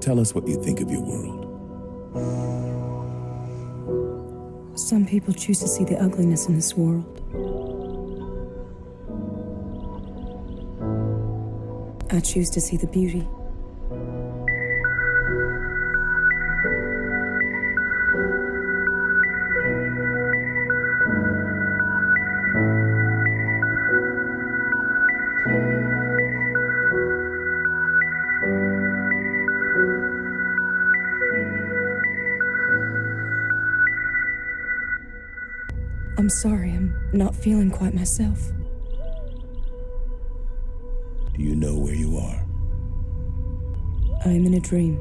Tell us what you think of your world. Some people choose to see the ugliness in this world. I choose to see the beauty. I'm sorry, I'm not feeling quite myself. Do you know where you are? I am in a dream.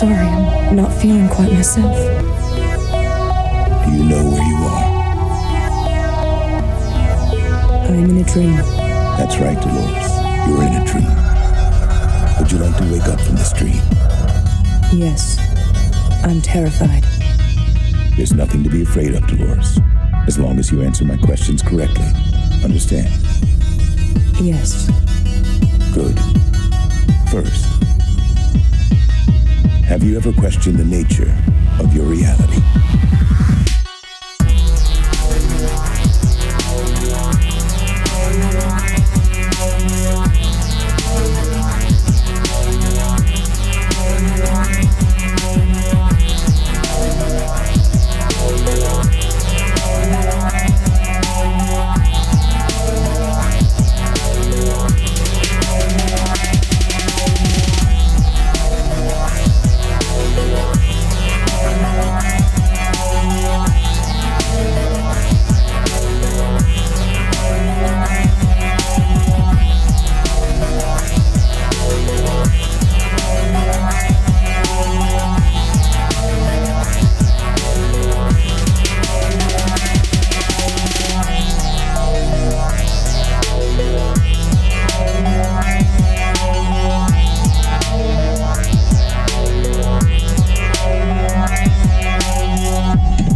Sorry, I'm not feeling quite myself. Do you know where you are? I am in a dream. That's right, Dolores. You're in a dream. Would you like to wake up from this dream? Yes, I'm terrified. There's nothing to be afraid of, Dolores. As long as you answer my questions correctly. Understand? Yes, Good. First, have you ever questioned the nature of your reality?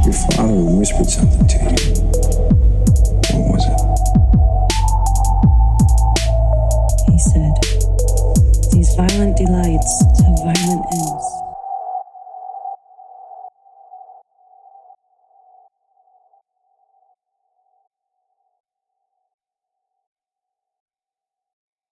Your father whispered something to you.